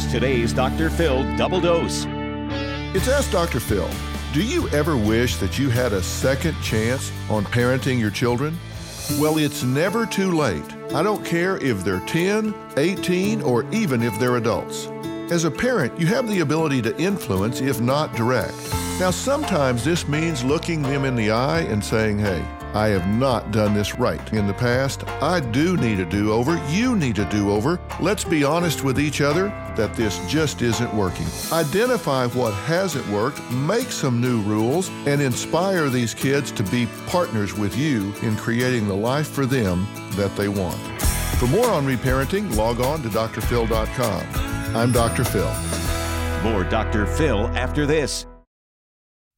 Here's today's Dr. Phil double dose. It's Ask Dr. Phil. Do you ever wish that you had a second chance on parenting your children? Well, it's never too late. I don't care if they're 10, 18, or even if they're adults. As a parent, you have the ability to influence, if not direct. Now, sometimes this means looking them in the eye and saying, hey, I have not done this right in the past. I do need a do over. You need a do over. Let's be honest with each other that this just isn't working. Identify what hasn't worked, make some new rules, and inspire these kids to be partners with you in creating the life for them that they want. For more on reparenting, log on to drphil.com. I'm Dr. Phil. More Dr. Phil after this.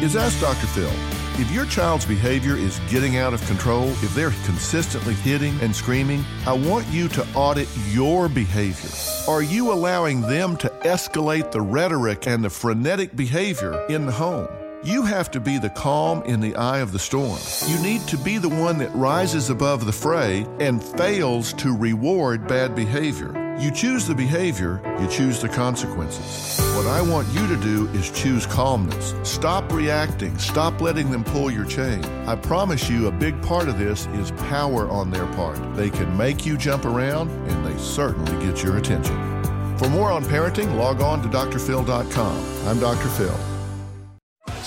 Is Ask Dr. Phil. If your child's behavior is getting out of control, if they're consistently hitting and screaming, I want you to audit your behavior. Are you allowing them to escalate the rhetoric and the frenetic behavior in the home? You have to be the calm in the eye of the storm. You need to be the one that rises above the fray and fails to reward bad behavior. You choose the behavior, you choose the consequences. What I want you to do is choose calmness. Stop reacting, stop letting them pull your chain. I promise you, a big part of this is power on their part. They can make you jump around, and they certainly get your attention. For more on parenting, log on to drphil.com. I'm Dr. Phil.